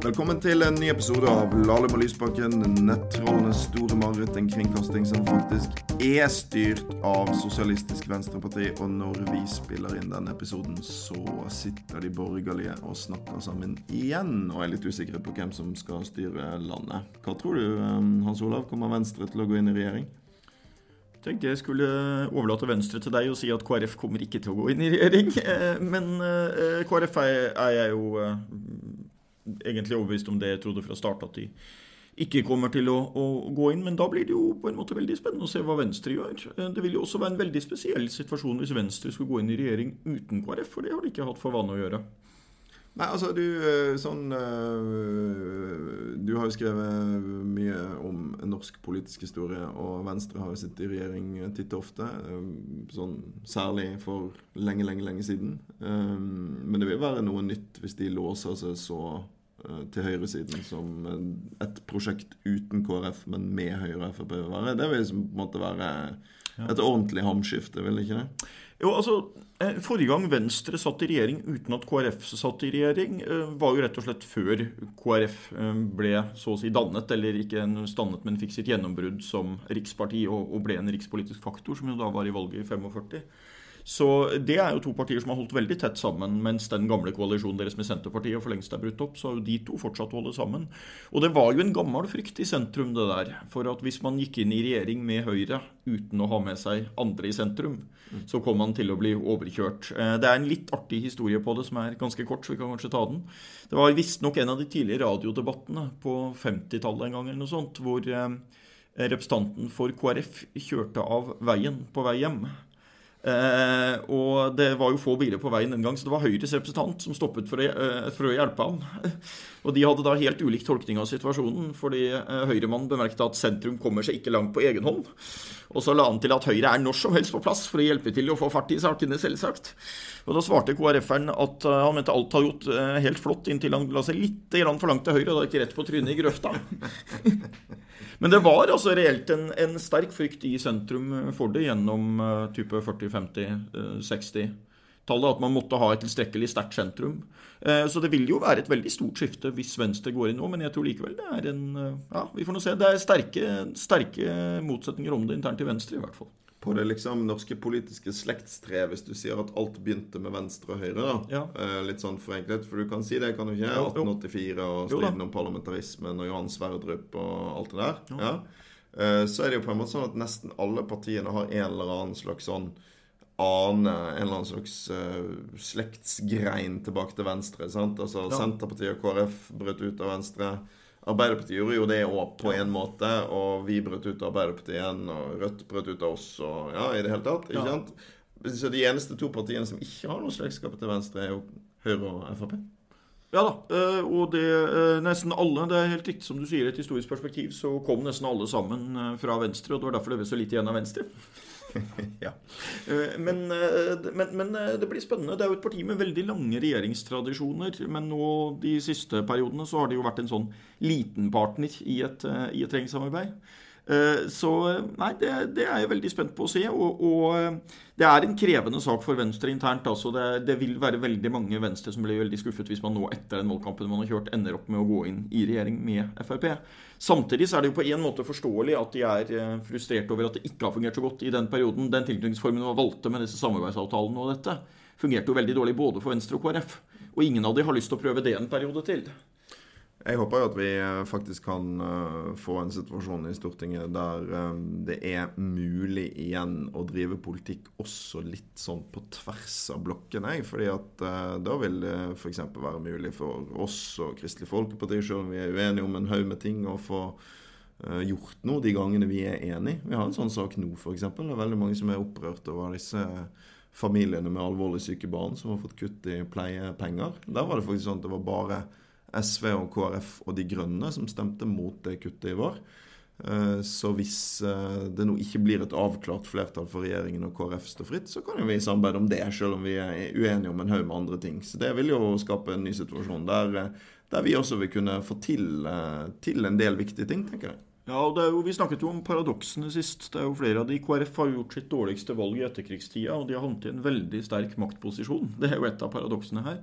Velkommen til en ny episode av Lahlum og Lysbakken, nettrollenes store mareritt. En kringkasting som faktisk er styrt av Sosialistisk Venstreparti. Og når vi spiller inn denne episoden, så sitter de borgerlige og snakker sammen igjen. Og er litt usikre på hvem som skal styre landet. Hva tror du, um, Hans Olav? Kommer Venstre til å gå inn i regjering? Tenkte jeg skulle overlate Venstre til deg og si at KrF kommer ikke til å gå inn i regjering. Eh, men eh, KrF er, jeg jo eh, egentlig overbevist om det jeg trodde fra start, at de ikke kommer til å, å, gå inn. Men da blir det jo på en måte veldig spennende å se hva Venstre gjør. Det vil jo også være en veldig spesiell situasjon hvis Venstre skulle gå inn i regjering uten KrF, for det har de ikke hatt for vane å gjøre. Nei, altså du eh, sånn eh, Du har jo skrevet mye om norsk politisk historie, og Venstre har jo sittet i regjering titt og ofte. Eh, sånn særlig for lenge, lenge, lenge siden. Men det vil være noe nytt hvis de låser seg så til høyresiden som et prosjekt uten KrF, men med Høyre og Frp. Det vil på en måte være et ordentlig hamskifte, vil ikke det? Jo, altså, eh, Forrige gang Venstre satt i regjering uten at KrF satt i regjering, eh, var jo rett og slett før KrF eh, ble så å si dannet, eller ikke stannet, men fikk sitt gjennombrudd som riksparti og ble en rikspolitisk faktor, som jo da var i valget i 45. Så det er jo to partier som har holdt veldig tett sammen, mens den gamle koalisjonen deres med Senterpartiet for lengst er brutt opp. Så har jo de to fortsatt holde sammen. Og det var jo en gammel frykt i sentrum, det der. For at hvis man gikk inn i regjering med Høyre uten å ha med seg andre i sentrum, så kom man til å bli overkjørt. Eh, det er en litt artig historie på det som er ganske kort, så vi kan kanskje ta den. Det var visstnok en av de tidlige radiodebattene på 50-tallet en gang eller noe sånt, hvor eh, representanten for KrF kjørte av veien på vei hjem. Eh, og det var jo få biler på veien den gang, så det var Høyres representant som stoppet for å, eh, for å hjelpe ham. og de hadde da helt ulik tolkning av situasjonen, fordi eh, Høyremannen bemerket at sentrum kommer seg ikke langt på egen hånd. Og så la han til at Høyre er når som helst på plass for å hjelpe til å få fart i sakene, selvsagt. Og da svarte KrF-eren at uh, han mente alt hadde gjort uh, helt flott, inntil han la seg litt for langt til høyre, og da gikk rett på trynet i grøfta. Men det var altså reelt en, en, sterk frykt i sentrum for det gjennom uh, type 40, 50, 60 tallet at man måtte ha et tilstrekkelig sterkt sentrum. Så det vil jo være et veldig stort skifte hvis Venstre går inn nå, men jeg tror likevel det er en Ja, vi får nå se. Det er sterke, sterke motsetninger om det internt i Venstre, i hvert fall på det liksom norske politiske slektstre hvis du sier at alt begynte med Venstre og Høyre. da. Ja. Eh, litt sånn forenklet, for du kan si det, kan du ikke? 1884 og striden om parlamentarismen og Johan Sverdrup og alt det der. Ja. Eh, så er det jo på en måte sånn at nesten alle partiene har en eller annen slags sånn ane, en eller annen slags uh, slektsgrein tilbake til Venstre. sant? Altså Senterpartiet og KrF brøt ut av Venstre. Arbeiderpartiet gjorde jo det òg på en måte, og vi brøt ut av Arbeiderpartiet igjen, og Rødt brøt ut av oss, og ja, i det hele tatt. ikke ja. sant? Så de eneste to partiene som ikke har noe slektskap til Venstre, er jo Høyre og Frp. Ja da, eh, og det eh, nesten alle Det er helt riktig som du sier, et historisk perspektiv så kom nesten alle sammen eh, fra Venstre, og det var derfor det ble så lite igjen av Venstre. ja. Eh, men, eh, men, men, eh, det blir spennende. Det er jo et parti med veldig lange regjeringstradisjoner. Men nå de siste periodene så har det jo vært en sånn liten partner i et, i et regjeringssamarbeid. Så nei, det, det, er jeg veldig spent på å se. Og, og det er en krevende sak for Venstre internt. altså det, det, vil være veldig mange Venstre som blir veldig skuffet hvis man nå etter den valgkampen man har kjørt, ender opp med å gå inn i regjering med Frp. Samtidig så er det jo på en måte forståelig at de er eh, frustrert over at det ikke har fungert så godt i den perioden. Den tilknytningsformen man valgte med disse samarbeidsavtalene og dette, fungerte jo veldig dårlig både for Venstre og KrF. Og ingen av de har lyst til å prøve det en periode til. Jeg håper jo at vi eh, faktisk kan uh, få en situasjon i Stortinget der um, det er mulig igjen å drive politikk også litt sånn på tvers av blokkene. Fordi at da vil det f.eks. være mulig for oss og Kristelig Folkeparti, selv om vi er uenige om en haug med ting, å få gjort noe de gangene vi er enige. Vi har en sånn sak nå, f.eks. Det er veldig mange som er opprørt over disse familiene med alvorlig syke barn som har fått kutt i pleiepenger. Der var det faktisk sånn at det var bare SV og KrF og De Grønne som stemte mot det kuttet i vår. Eh, så hvis eh, det nå ikke blir et avklart flertall for regjeringen og KrF står fritt, så kan jo vi samarbeide om det, selv om vi er uenige om en haug med andre ting. Så det vil jo skape en ny situasjon der, eh, der vi også vil kunne få til, til en del viktige ting, tenker jeg. Ja, og jo, Vi snakket jo om paradoksene sist. Det er jo Flere av de KrF har gjort sitt dårligste valg i etterkrigstida, og de har havnet i en veldig sterk maktposisjon. Det er jo et av paradoksene her.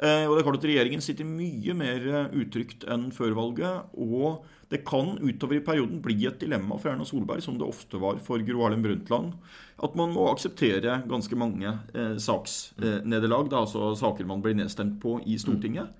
Eh, og det er klart at Regjeringen sitter mye mer eh, utrygt enn før valget. Og det kan utover i perioden bli et dilemma for Erna Solberg, som det ofte var for Gro Harlem Brundtland, at man må akseptere ganske mange eh, saksnederlag, eh, altså saker man blir nedstemt på i Stortinget.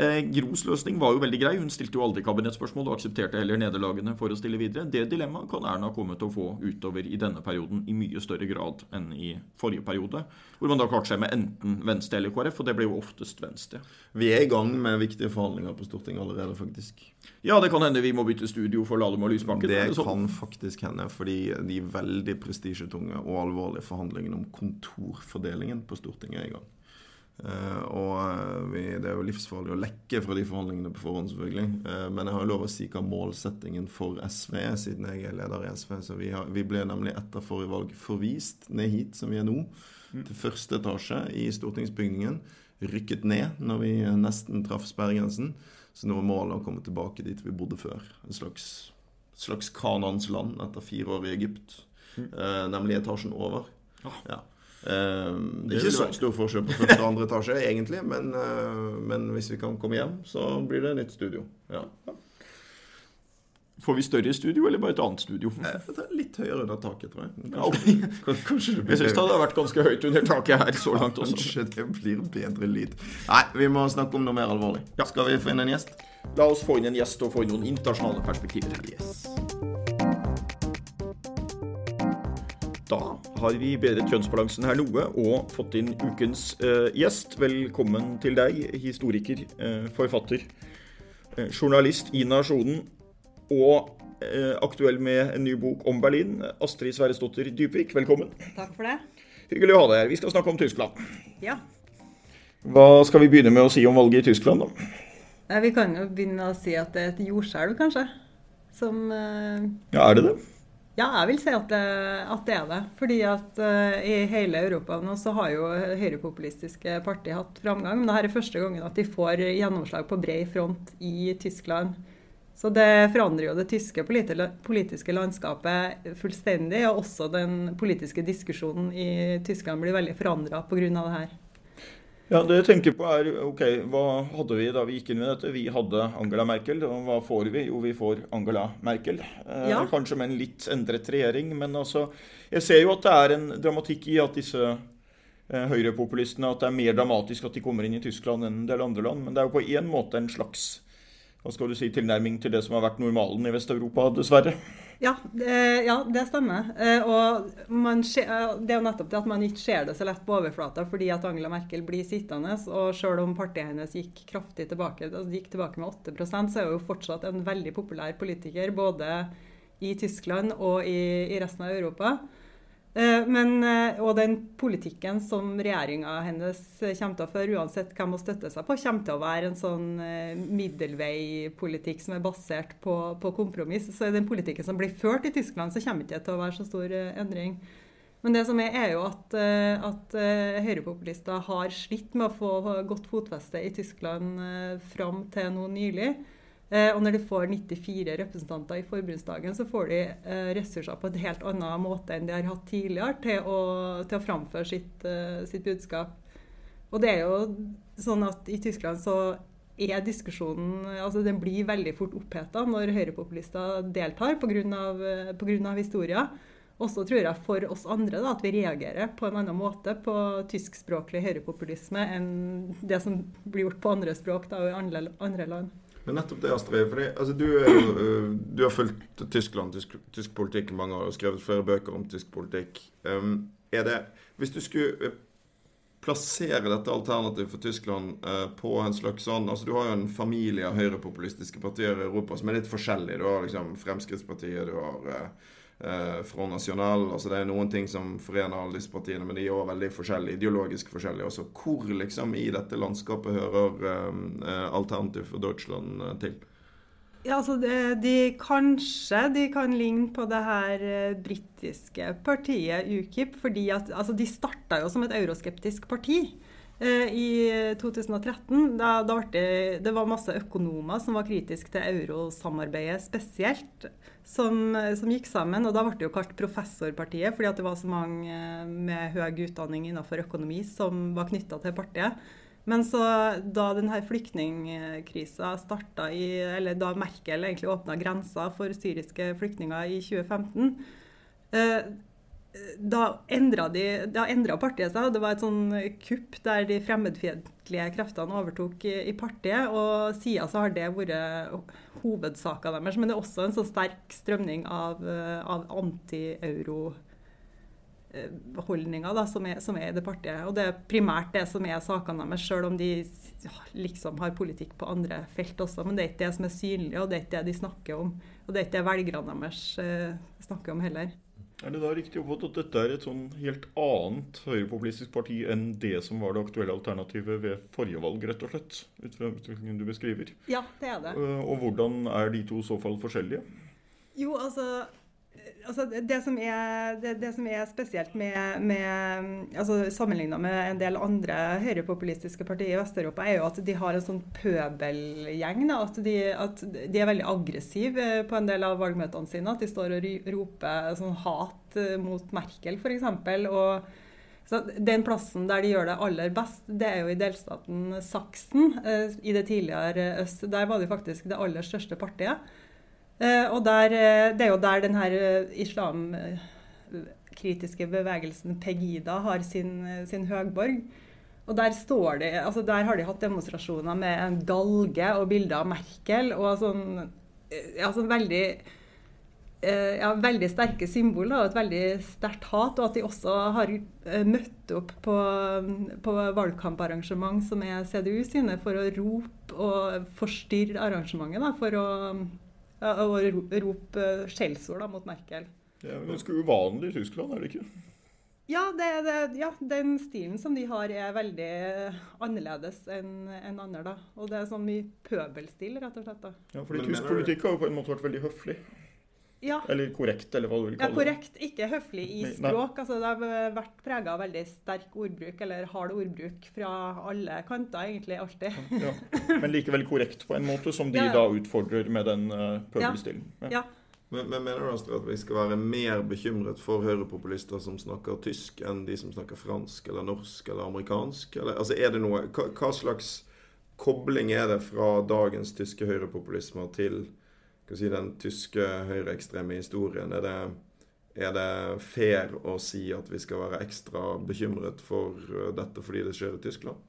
Eh, Gros løsning var jo veldig grei. Hun stilte jo aldri kabinettspørsmål og aksepterte heller nederlagene for å stille videre. Det dilemmaet kan Erna komme til å få utover i denne perioden i mye større grad enn i forrige periode. Hvor man da klarte seg med enten Venstre eller KrF, og det ble jo oftest Venstre. Vi er i gang med viktige forhandlinger på Stortinget allerede, faktisk. Ja, det kan hende vi må bytte studio for Lademo og Lysbakken. Det, det kan faktisk hende, fordi de veldig prestisjetunge og alvorlige forhandlingene om kontorfordelingen på Stortinget er i gang. Uh, og eh, vi, Det er jo livsfarlig å lekke fra de forhandlingene på forhånd, selvfølgelig. Uh, men jeg har jo lov å si hva målsettingen for SV er, siden jeg er leder i SV. Så vi, har, vi ble nemlig etter forrige valg forvist ned hit, som vi er nå, mm. til første etasje i stortingsbygningen. Rykket ned når vi nesten traff sperregrensen. Så nå er målet å komme tilbake dit vi bodde før. En slags, slags Kanans land etter fire år i Egypt. Mm. Nemlig etasjen over. Oh. Ja. Ehm, det er ikke så stor forskjell på første og andre etasje, egentlig. Men, eh, men, hvis vi kan komme hjem, så blir det nytt studio. Ja. Får vi større studio, eller bare et annet studio? Litt høyere under taket, tror jeg. Kanskje, ja, kanskje det blir Jeg syns det hadde vært ganske høyt under taket her så langt også. Kanskje det blir bedre lyd. Nei, vi må snakke om noe mer alvorlig. Ja. Skal vi få inn en gjest? La oss få inn en gjest og få inn noen internasjonale perspektiver. Yes. Da har vi bedret kjønnsbalansen her noe og fått inn ukens eh, gjest. Velkommen til deg, historiker, eh, forfatter, eh, journalist i Nasjonen og eh, aktuell med en ny bok om Berlin. Astrid Sverresdotter Dybvik, velkommen. Takk for det. Hyggelig å ha deg her. Vi skal snakke om Tyskland. Ja. Hva skal vi begynne med å si om valget i Tyskland, da? Vi kan jo begynne å si at det er et jordskjelv, kanskje. Som eh, Ja, er det det? Ja, jeg vil si at det, at det er det. Fordi at uh, i hele Europa nå så har jo høyrepopulistiske partier hatt framgang. Men dette er første gangen at de får gjennomslag på bred front i Tyskland. Så det forandrer jo det tyske politiske landskapet fullstendig. Og også den politiske diskusjonen i Tyskland blir veldig forandra pga. det her. Ja, Det jeg tenker på er, ok, Hva hadde vi da vi gikk inn i dette? Vi hadde Angela Merkel. Og hva får vi? Jo, vi får Angela Merkel. Eh, ja. Kanskje med en litt endret regjering. Men altså, jeg ser jo at det er en dramatikk i at disse eh, høyrepopulistene At det er mer dramatisk at de kommer inn i Tyskland enn en del andre land. Men det er jo på en måte en slags hva skal du si, tilnærming til det som har vært normalen i Vest-Europa, dessverre. Ja, det, ja, det stemmer. Eh, og eh, det er jo nettopp det at man ikke ser det så lett på overflata fordi at Angela Merkel blir sittende. Og selv om partiet hennes gikk kraftig tilbake, altså gikk tilbake med 8% så er hun jo fortsatt en veldig populær politiker både i Tyskland og i, i resten av Europa. Eh, men, eh, og den politikken som regjeringa hennes kommer til å føre, uansett hvem hun støtter seg på, kommer til å være en sånn eh, middelveipolitikk som er basert på, på, kompromiss. Så i den politikken som blir ført i Tyskland, så kommer det ikke til å være så stor endring. Men det som er, er jo at, at høyrepopulister har slitt med å få godt fotfeste i Tyskland fram til nå nylig. Eh, og når de får 94 representanter i forbundsdagen, så får de eh, ressurser på et helt annen måte enn de har hatt tidligere til å, til å framføre sitt, eh, sitt, budskap. Og det er jo sånn at i Tyskland så er diskusjonen altså Den blir veldig fort oppheta når høyrepopulister deltar pga. historien. Og så tror jeg for oss andre da, at vi reagerer på en annen måte på tyskspråklig høyrepopulisme enn det som blir gjort på andre språk da, i andre, andre land. Men nettopp det, Astrid. Fordi, altså, du, er, uh, du, har fulgt Tyskland, tysk, tysk politikk i mange år og skrevet flere bøker om tysk politikk. Um, det, Hvis du skulle uh, plassere dette alternativet for Tyskland uh, på en slags sånn altså Du har jo en familie av høyrepopulistiske partier i Europa som er litt forskjellige. Du har liksom Fremskrittspartiet, du har uh, eh, Front National. Altså det er noen ting som forener alle disse partiene, men de er også veldig forskjellige, ideologisk forskjellige også. Hvor liksom i dette landskapet hører eh, Alternativ for Deutschland eh, til? Ja, altså de, de, Kanskje de kan ligne på det her uh, britiske partiet UKIP. fordi at altså De starta jo som et euroskeptisk parti. Eh, I 2013 da, da det, det var masse økonomer som var kritiske til eurosamarbeidet spesielt, som, som, gikk sammen. og Da ble det jo kalt Professorpartiet, fordi det var så mange eh, med høy utdanning innenfor økonomi som var knytta til partiet. Men så da denne flyktningkrisa starta i Eller da Merkel egentlig åpna grensa for syriske flyktninger i 2015 eh, da endra, partiet seg. Det var et sånn kupp der de fremmedfiendtlige kreftene overtok i, partiet. Og siden så har det vært hovedsaken deres. Men det er også en så sterk strømning av, av anti-euro-holdninger som, som, er i det partiet. Og det er primært det som er sakene deres, sjøl om de liksom har politikk på andre felt også. Men det er ikke det som er synlig, og det er ikke det de snakker om. Og det er ikke det velgerne deres eh, snakker om heller. Er det da riktig oppfattet at dette er et sånn helt annet høyrepopulistisk parti enn det som var det aktuelle alternativet ved forrige valg, rett og slett? Ut fra utviklingen du beskriver. Ja, det er det. Eh, og hvordan er de to i så fall forskjellige? Jo, altså altså det, som er, det, det, som er, spesielt med, med altså Sammenligna med en del andre høyrepopulistiske partier i Vest-Europa, er jo at de har en sånn pøbelgjeng. At, de, at, de, er veldig aggressive på en del av valgmøtene sine. At de står og roper sånn hat mot Merkel, f.eks. Så Den plassen der de gjør det aller best, det er jo i delstaten Saksen eh, i det tidligere øst. Der var de faktisk det aller største partiet. Eh, og der, eh, det er jo der den her eh, islamkritiske bevegelsen Pegida har sin, sin høgborg. Og der, står de, altså der har de hatt demonstrasjoner med en galge og bilder av Merkel. Og sånn, ja, sånn veldig, ja, veldig sterke symboler og et veldig sterkt hat. Og at de også har møtt opp på, på valgkamparrangement som er CDU sine, for å rope og forstyrre arrangementet. Da, for å og rope skjellsord mot Merkel. Det er ganske uvanlig i Tyskland, er det ikke? Ja, det, det, ja, den stilen som de har, er veldig annerledes enn en andre. da. Og det er sånn mye pøbelstil, rett og slett. da. Ja, fordi tysk politikk har jo på en måte vært veldig høflig. Ja. Eller korrekt, eller hva du vil kalle det. Ja, korrekt, ikke høflig i språk. Altså, det har vært prega av veldig sterk ordbruk, eller hard ordbruk, fra alle kanter, egentlig. Alltid. Ja. Men likevel korrekt på en måte, som de ja, da utfordrer med den uh, pøbelstilen. Ja. Men, men, mener du Astrid, at vi skal være mer bekymret for høyrepopulister som snakker tysk, enn de som snakker fransk eller norsk eller amerikansk? Eller, altså, er det noe, hva, hva slags kobling er det fra dagens tyske høyrepopulismer til si, den tyske høyreekstreme historien? Er det, er det fair å si at vi skal være ekstra bekymret for uh, dette fordi det skjer i Tyskland?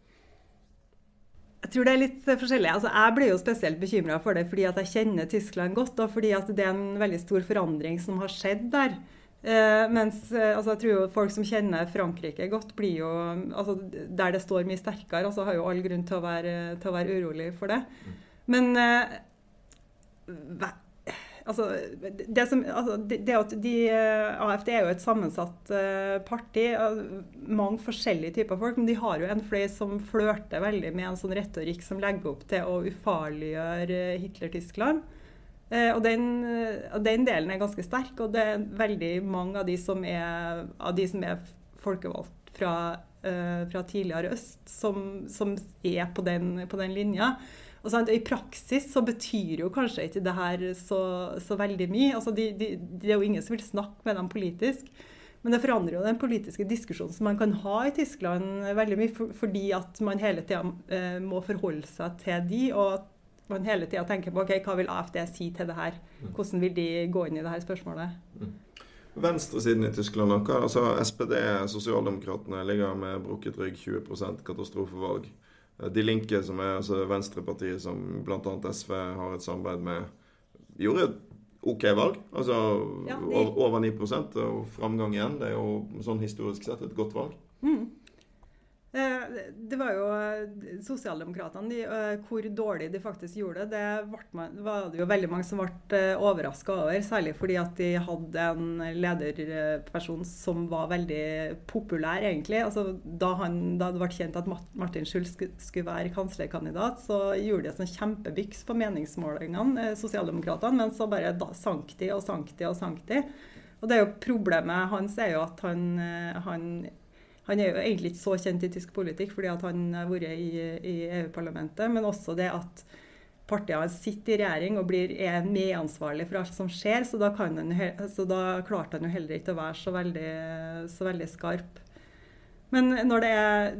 Jeg tror det er litt forskjellig. Altså, jeg blir jo spesielt bekymra for det fordi jeg kjenner Tyskland godt, og fordi det er en veldig stor forandring som har skjedd der. Eh, mens eh, altså, jeg tror jo folk som kjenner Frankrike godt, blir jo altså, Der det står mye sterkere, altså, har jo all grunn til å være, til å være urolig for det. Mm. Men eh, Altså, det, som, altså, det at de, eh, AFD er jo et sammensatt uh, parti. Mange forskjellige typer folk. Men de har jo en fløy som flørter veldig med en sånn retorikk som legger opp til å ufarliggjøre Hitler-Tyskland. Uh, og den, den, delen er ganske sterk. Og det er veldig mange av de som er, de som er folkevalgt fra, fra tidligere øst, som, som er på den, på den linja. Og sant, I praksis så betyr jo kanskje ikke det her så, så veldig mye. Altså, de, de, det er jo ingen som vil snakke med dem politisk. Men det forandrer jo den politiske diskusjonen som man kan ha i Tyskland veldig mye, for, fordi at man hele tida eh, må forholde seg til de, og at man hele tida tenker på ok, hva vil AFD si til det her? Mm. Hvordan vil de gå inn i det her spørsmålet? Mm. Venstresiden i Tyskland, altså SPD, Sosialdemokratene, ligger med brukket rygg, 20% katastrofevalg. De Linke, som er altså Venstrepartiet som bl.a. SV har et samarbeid med, gjorde et OK valg. Altså ja, de... over 9 og framgang igjen. Det er jo sånn historisk sett et godt valg. Mm. Eh, det var jo eh, Sosialdemokratene, eh, hvor dårlig de faktisk gjorde det, det var det jo veldig mange som ble overraska over. Særlig fordi at de hadde en lederperson som var veldig populær, egentlig. Altså, da, han, da det ble kjent at Martin Schulz skulle være kanslerkandidat, så gjorde de en sånn kjempebyks på meningsmålingene, Sosialdemokratene. Men så bare da, sank de og sank de og sank de. Og det er jo Problemet hans er jo at han, han han er jo egentlig ikke så kjent i tysk politikk fordi han har vært i, i EU-parlamentet, men også det at partiene sitter i regjering og blir, er medansvarlig for alt som skjer. Så da, han, så da, klarte han jo heller ikke å være så veldig, så veldig skarp. Men når det er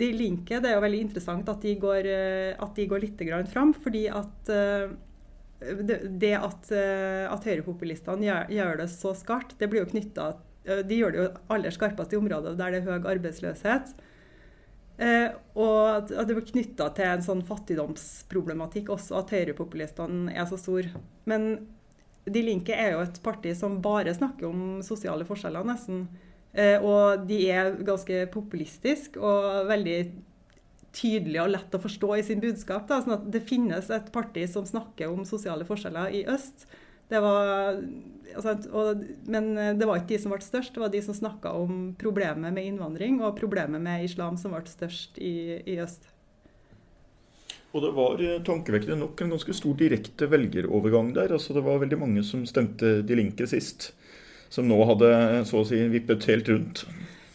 de linker, det er jo veldig interessant at de går, at de går litt fram. Fordi at det at, at høyrepopulistene gjør, gjør, det så skarpt, det blir jo knytta De gjør det jo aller skarpest i områder der det er høy arbeidsløshet. Eh, og at det blir knytta til en sånn fattigdomsproblematikk også, at høyrepopulistene er så store. Men De Linke er jo et parti som bare snakker om sosiale forskjeller, nesten. Eh, og de er ganske populistiske og veldig tydelige og lett å forstå i sin budskap. Da. Sånn at det finnes et parti som snakker om sosiale forskjeller i øst. Det var, altså, og, men eh, det var ikke de som ble størst, det var de som snakka om problemet med innvandring og problemet med islam som ble størst i, i øst. Og det var eh, tankevekkende nok en ganske stor direkte velgerovergang der. altså Det var veldig mange som stemte De Linke sist, som nå hadde så å si vippet helt rundt.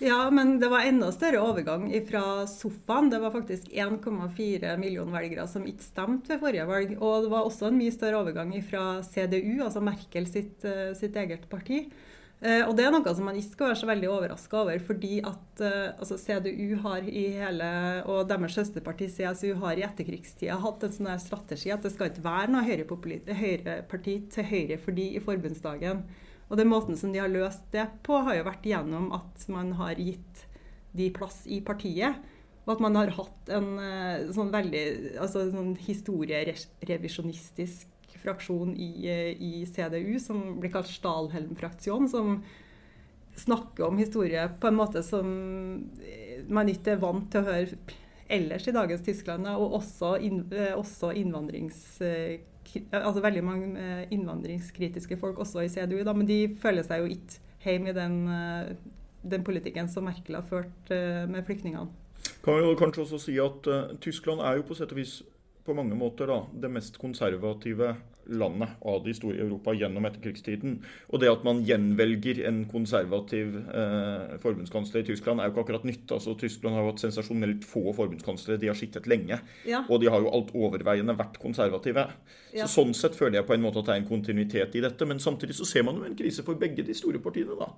Ja, men det var enda større overgang fra sofaen. Det var faktisk 1,4 millioner velgere som ikke stemte ved forrige valg. Og det var også en mye større overgang fra CDU, altså Merkel sitt, eh, sitt eget parti. Eh, og det er noe som man ikke skal være så veldig overraska over, fordi at eh, altså CDU har i hele, og deres søsterparti CSU har i etterkrigstida hatt en sånn strategi at det skal ikke være noe høyreparti til høyre for de i forbundsdagen. Og den måten som de har løst det på, har jo vært gjennom at man har gitt de plass i partiet. Og at man har hatt en eh, sånn veldig altså sånn historierevisjonistisk fraksjon i, eh, i, CDU som blir kalt Stalhelm-fraksjon, som snakker om historie på en måte som man ikke er vant til å høre ellers i dagens Tyskland, og også, inn, eh, også innvandrings altså veldig mange eh, innvandringskritiske folk også i CDU, da, men de føler seg jo ikke hjemme i den, eh, den politikken som Merkel har ført eh, med flyktningene. Kan vi kanskje også si at Tyskland er jo på sett og vis på mange måter da, det mest konservative landet av de store i Europa gjennom etterkrigstiden. Og det at man gjenvelger en konservativ eh, forbundskansler i Tyskland, er jo ikke akkurat nytt. Altså, Tyskland har jo hatt sensasjonelt få forbundskanslere. De har sittet lenge. Ja. Og de har jo alt overveiende vært konservative. Ja. Så Sånn sett føler jeg på en måte at det er en kontinuitet i dette. Men samtidig så ser man jo en krise for begge de store partiene. da.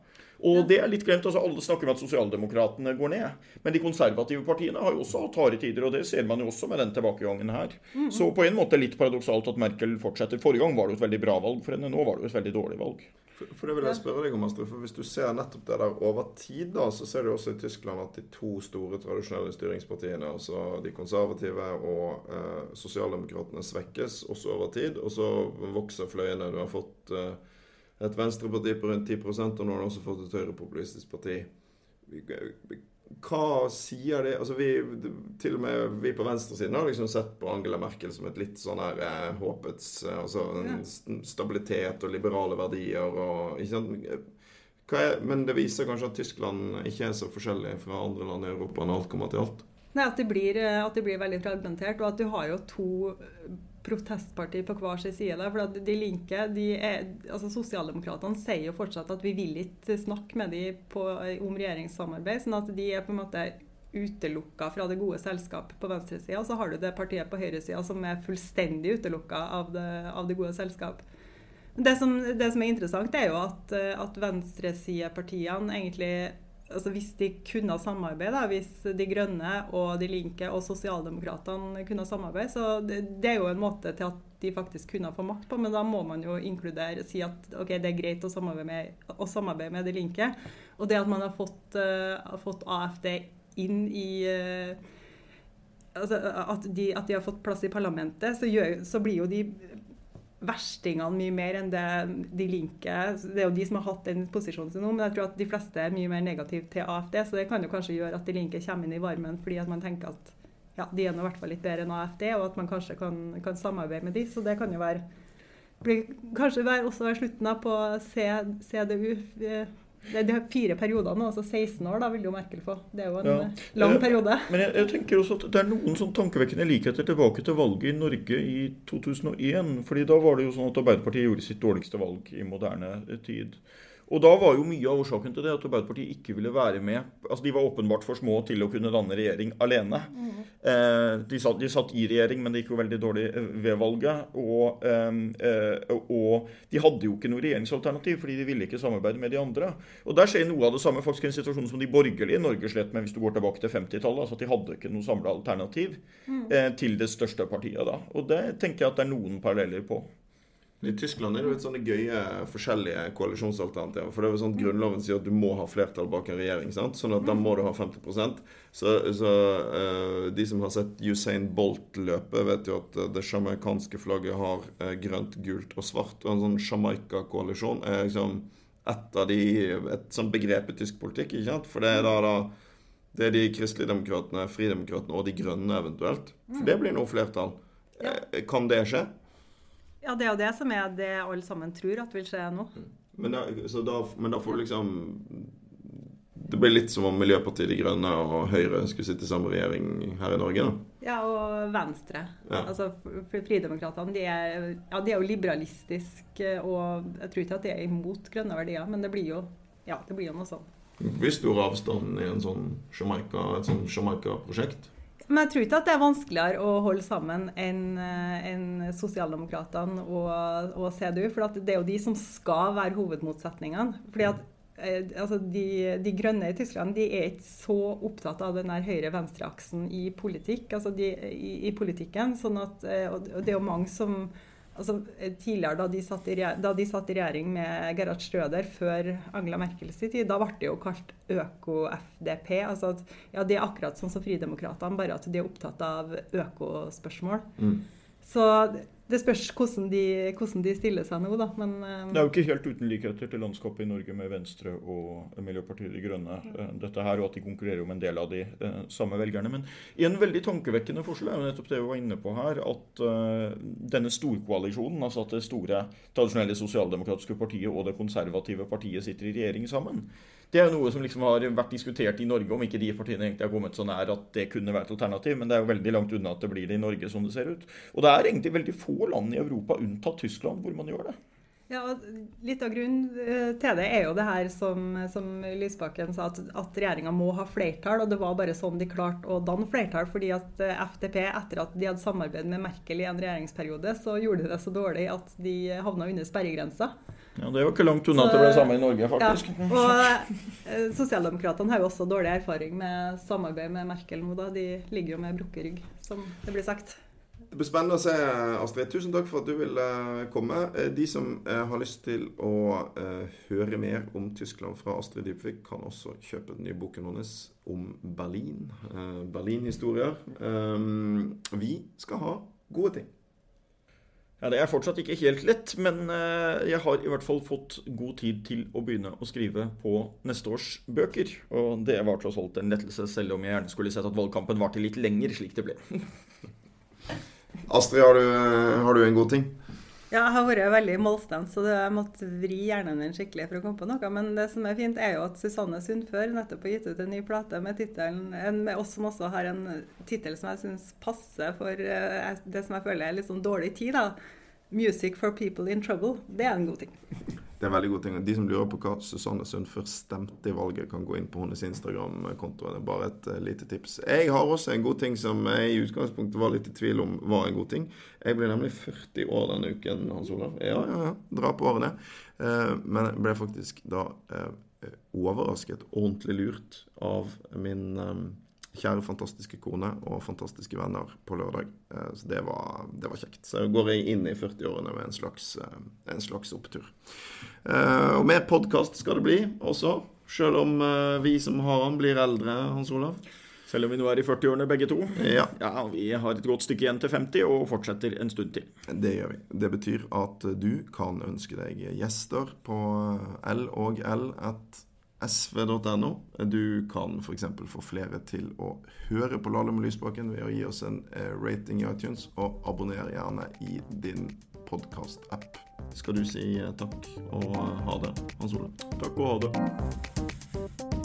Og ja. det er litt glemt. altså Alle snakker om at sosialdemokratene går ned. Men de konservative partiene har jo også hatt harde tider, og det ser man jo også med den tilbakegangen her. Mm -hmm. Så på en måte litt paradoksalt at Merkel fortsetter forrige gang var det jo et veldig bra valg for henne. Nå var det jo et veldig dårlig valg. For, for det vil jeg spørre deg om, Astrid, for Hvis du ser nettopp det der over tid, da, så ser du også i Tyskland at de to store tradisjonelle styringspartiene, altså de konservative og eh, sosialdemokratene, svekkes også over tid. Og så vokser fløyene. Du har fått eh, et venstreparti på rundt 10 og nå har du også fått et høyrepopulistisk parti hva sier det altså vi, Til og med vi på venstresiden har liksom sett på Angela Merkel som et litt sånn her eh, håpets eh, Altså en stabilitet og liberale verdier og ikke sant? Er, men det viser kanskje at Tyskland ikke er så forskjellig fra andre land i Europa når alt kommer til alt? Nei, at det blir, eh, at det blir veldig fragmentert, og at du har jo to protestparti på hver sin side. For de linke, de er, altså Sosialdemokratene sier jo fortsatt at vi vil ikke snakke med dem om regjeringssamarbeid. sånn at de er på en måte utelukka fra det gode selskapet på venstresida. Så har du det partiet på høyresida som er fullstendig utelukka av, av, det gode selskap. Det som, det som, er interessant, er jo at, at venstresidepartiene egentlig altså Hvis de kunne samarbeide, hvis De Grønne og De Linke og Sosialdemokratene kunne samarbeide, så det, det, er jo en måte til at de faktisk kunne få makt på, men da må man jo inkludere, si at ok, det er greit å samarbeide med, å samarbeide med De Linke. Og det at man har fått, uh, fått AFD inn i uh, altså at de, at de, har fått plass i parlamentet, så, gjør, så blir jo de verstingene mye mer enn det de linker. Det er jo de som har hatt den posisjonen til nå, men jeg tror at de fleste er mye mer negative til AFD. Så det kan jo kanskje gjøre at de linker kommer inn i varmen fordi at man tenker at ja, de er nå i hvert fall litt bedre enn AFD, og at man kanskje kan, kan samarbeide med de. Så det kan jo være blir, kanskje være, også være slutten på CDU. Det, det er fire perioder nå, altså 16 år da vil jo Merkel få. Det er jo en ja. Eh, lang periode. Men jeg, jeg, tenker også at det er noen sånn tankevekkende likheter tilbake til valget i Norge i 2001. fordi da var det jo sånn at Arbeiderpartiet gjorde sitt dårligste valg i moderne tid. Og da var jo mye av årsaken til det at Arbeiderpartiet ikke ville være med. Altså De var åpenbart for små til å kunne danne regjering alene. Mm. Eh, de, satt, de, satt, i regjering, men det gikk jo veldig dårlig eh, ved valget. Og, eh, eh, og, de hadde jo ikke noe regjeringsalternativ, fordi de ville ikke samarbeide med de andre. Og der skjer noe av det samme faktisk en situasjon som de borgerlige i Norge slet med hvis du går tilbake til 50-tallet. altså at De hadde ikke noe samla alternativ mm. eh, til det største partiet da. Og det tenker jeg at det er noen paralleller på. I Tyskland er det et sånne gøye forskjellige koalisjonsalternativer. For det er jo sånn at Grunnloven sier at du må ha flertall bak en regjering. sant? Sånn at da må du ha 50% Så, så uh, de som har sett Usain Bolt løpe, vet jo at uh, det sjamaikanske flagget har uh, grønt, gult og svart. Og en sånn Jamaica-koalisjon er liksom et av de, et sånt begrep i tysk politikk. ikke sant? For det er da, da det er de kristeligdemokratene, fridemokratene og de grønne eventuelt. For det blir noe flertall. Kan det skje? Ja, det er jo det som er det alle sammen tror at vil skje nå. Mm. Men da, da, men da får du liksom Det blir litt som om Miljøpartiet De Grønne og Høyre skulle sitte i samme regjering her i Norge? da? Ja, og Venstre. Ja. Altså, Fridemokratene de er, ja, de er jo liberalistiske, og jeg tror ikke at de er imot grønne verdier, men det blir jo, ja, det blir jo noe sånn. Hvor stor avstand i en sånn Jamaica, et sånn Jamaica-prosjekt? Men jeg tror ikke at det er vanskeligere å holde sammen enn eh, en Sosialdemokratene og, og, CDU. For det er jo de som skal være hovedmotsetningene. Fordi at eh, altså de, de, grønne i Tyskland de er ikke så opptatt av den høyre-venstre-aksen i politikk, altså de, i, i, politikken. sånn at, eh, og det er jo mange som altså, Tidligere, da de, satt i, da de satt i regjering med Gerhard Strøder før Angela Merkels tid, da ble det jo kalt øko-FDP. altså at, ja, Det er akkurat sånn som Fridemokraterna, bare at de er opptatt av økospørsmål. Mm. Så det spørs hvordan de, hvordan de, stiller seg nå, da. Men, um... det er jo ikke helt uten likheter til landskapet i Norge med Venstre og Miljøpartiet De Grønne. Uh, dette her, og at de konkurrerer om en del av de uh, samme velgerne. Men en veldig tankevekkende forskjell er jo nettopp det vi var inne på her, at denne storkoalisjonen, altså at det store tradisjonelle sosialdemokratiske partiet og det konservative partiet sitter i regjering sammen, det er noe som liksom har vært diskutert i Norge, om ikke de partiene egentlig har kommet så nær at det kunne vært alternativ. Men det er jo veldig langt unna at det blir det i Norge, som det ser ut. Og det er egentlig veldig få land i Europa, unntatt Tyskland, hvor man gjør det. Ja, Litt av grunnen eh, til det er jo det her som, som Lysbakken sa, at, at regjeringa må ha flertall. Og det var bare sånn de klarte å danne flertall. fordi at eh, FDP, etter at de hadde samarbeidet med Merkel i en regjeringsperiode, så gjorde de det så dårlig at de havna under sperregrensa. Ja, Det er jo ikke langt unna at det ble det samme i Norge, faktisk. Ja, og eh, Sosialdemokratene har jo også dårlig erfaring med samarbeid med Merkel nå. da. De ligger jo med brukket rygg, som det blir sagt. Det blir spennende å se, Astrid. Tusen takk for at du ville komme. Eh, de som eh, har lyst til å høre mer om Tyskland fra Astrid Dybvik, kan også kjøpe den nye boken hennes om Berlin. Berlin-historier. Vi skal ha gode ting. Ja, Det er fortsatt ikke helt lett, men eh, jeg har i hvert fall fått god tid til å begynne å skrive på neste års bøker. Og det var tross alt en lettelse, selv om jeg gjerne skulle sett at valgkampen varte litt lenger, slik det ble. Astrid, har du, har du, en god ting? Ja, jeg har vært veldig målstemt, så jeg måtte vri hjernen min skikkelig for å komme på noe. Men det som er fint, er jo at Susanne Sundfør nettopp har gitt ut en ny plate med tittelen Med oss som også har en tittel som jeg syns passer for eh, det som jeg føler er litt sånn dårlig tid. da. 'Music for people in trouble'. Det er en god ting. Det er en veldig god ting. De som lurer på hva Susanne Sundfør stemte i valget, kan gå inn på hennes Instagram-konto. Det er bare et uh, lite tips. Jeg har også en god ting som jeg i utgangspunktet var litt i tvil om var en god ting. Jeg ble nemlig 40 år denne uken, Hans Olav. Ja, ja, ja. Dra på årene. Uh, men jeg ble faktisk da uh, overrasket, ordentlig lurt, av min kjære, fantastiske kone og fantastiske venner på lørdag. Eh, så det var, det var kjekt. Så går jeg inn i 40-årene med en slags, eh, en slags opptur. Eh, og mer podkast skal det bli også, sjøl om vi som har han, blir eldre, Hans Olav. Selv om vi nå er i 40-årene begge to. Ja. ja. Vi har et godt stykke igjen til 50 og fortsetter en stund til. Det gjør vi. Det betyr at du kan ønske deg gjester på L og L sv.no. Du kan f.eks. få flere til å høre på Lahlum og Lysbakken ved å gi oss en eh, rating i iTunes, og abonner gjerne i din podkast-app. Skal du si eh, takk og ha det, Hans Ole? Takk og ha det.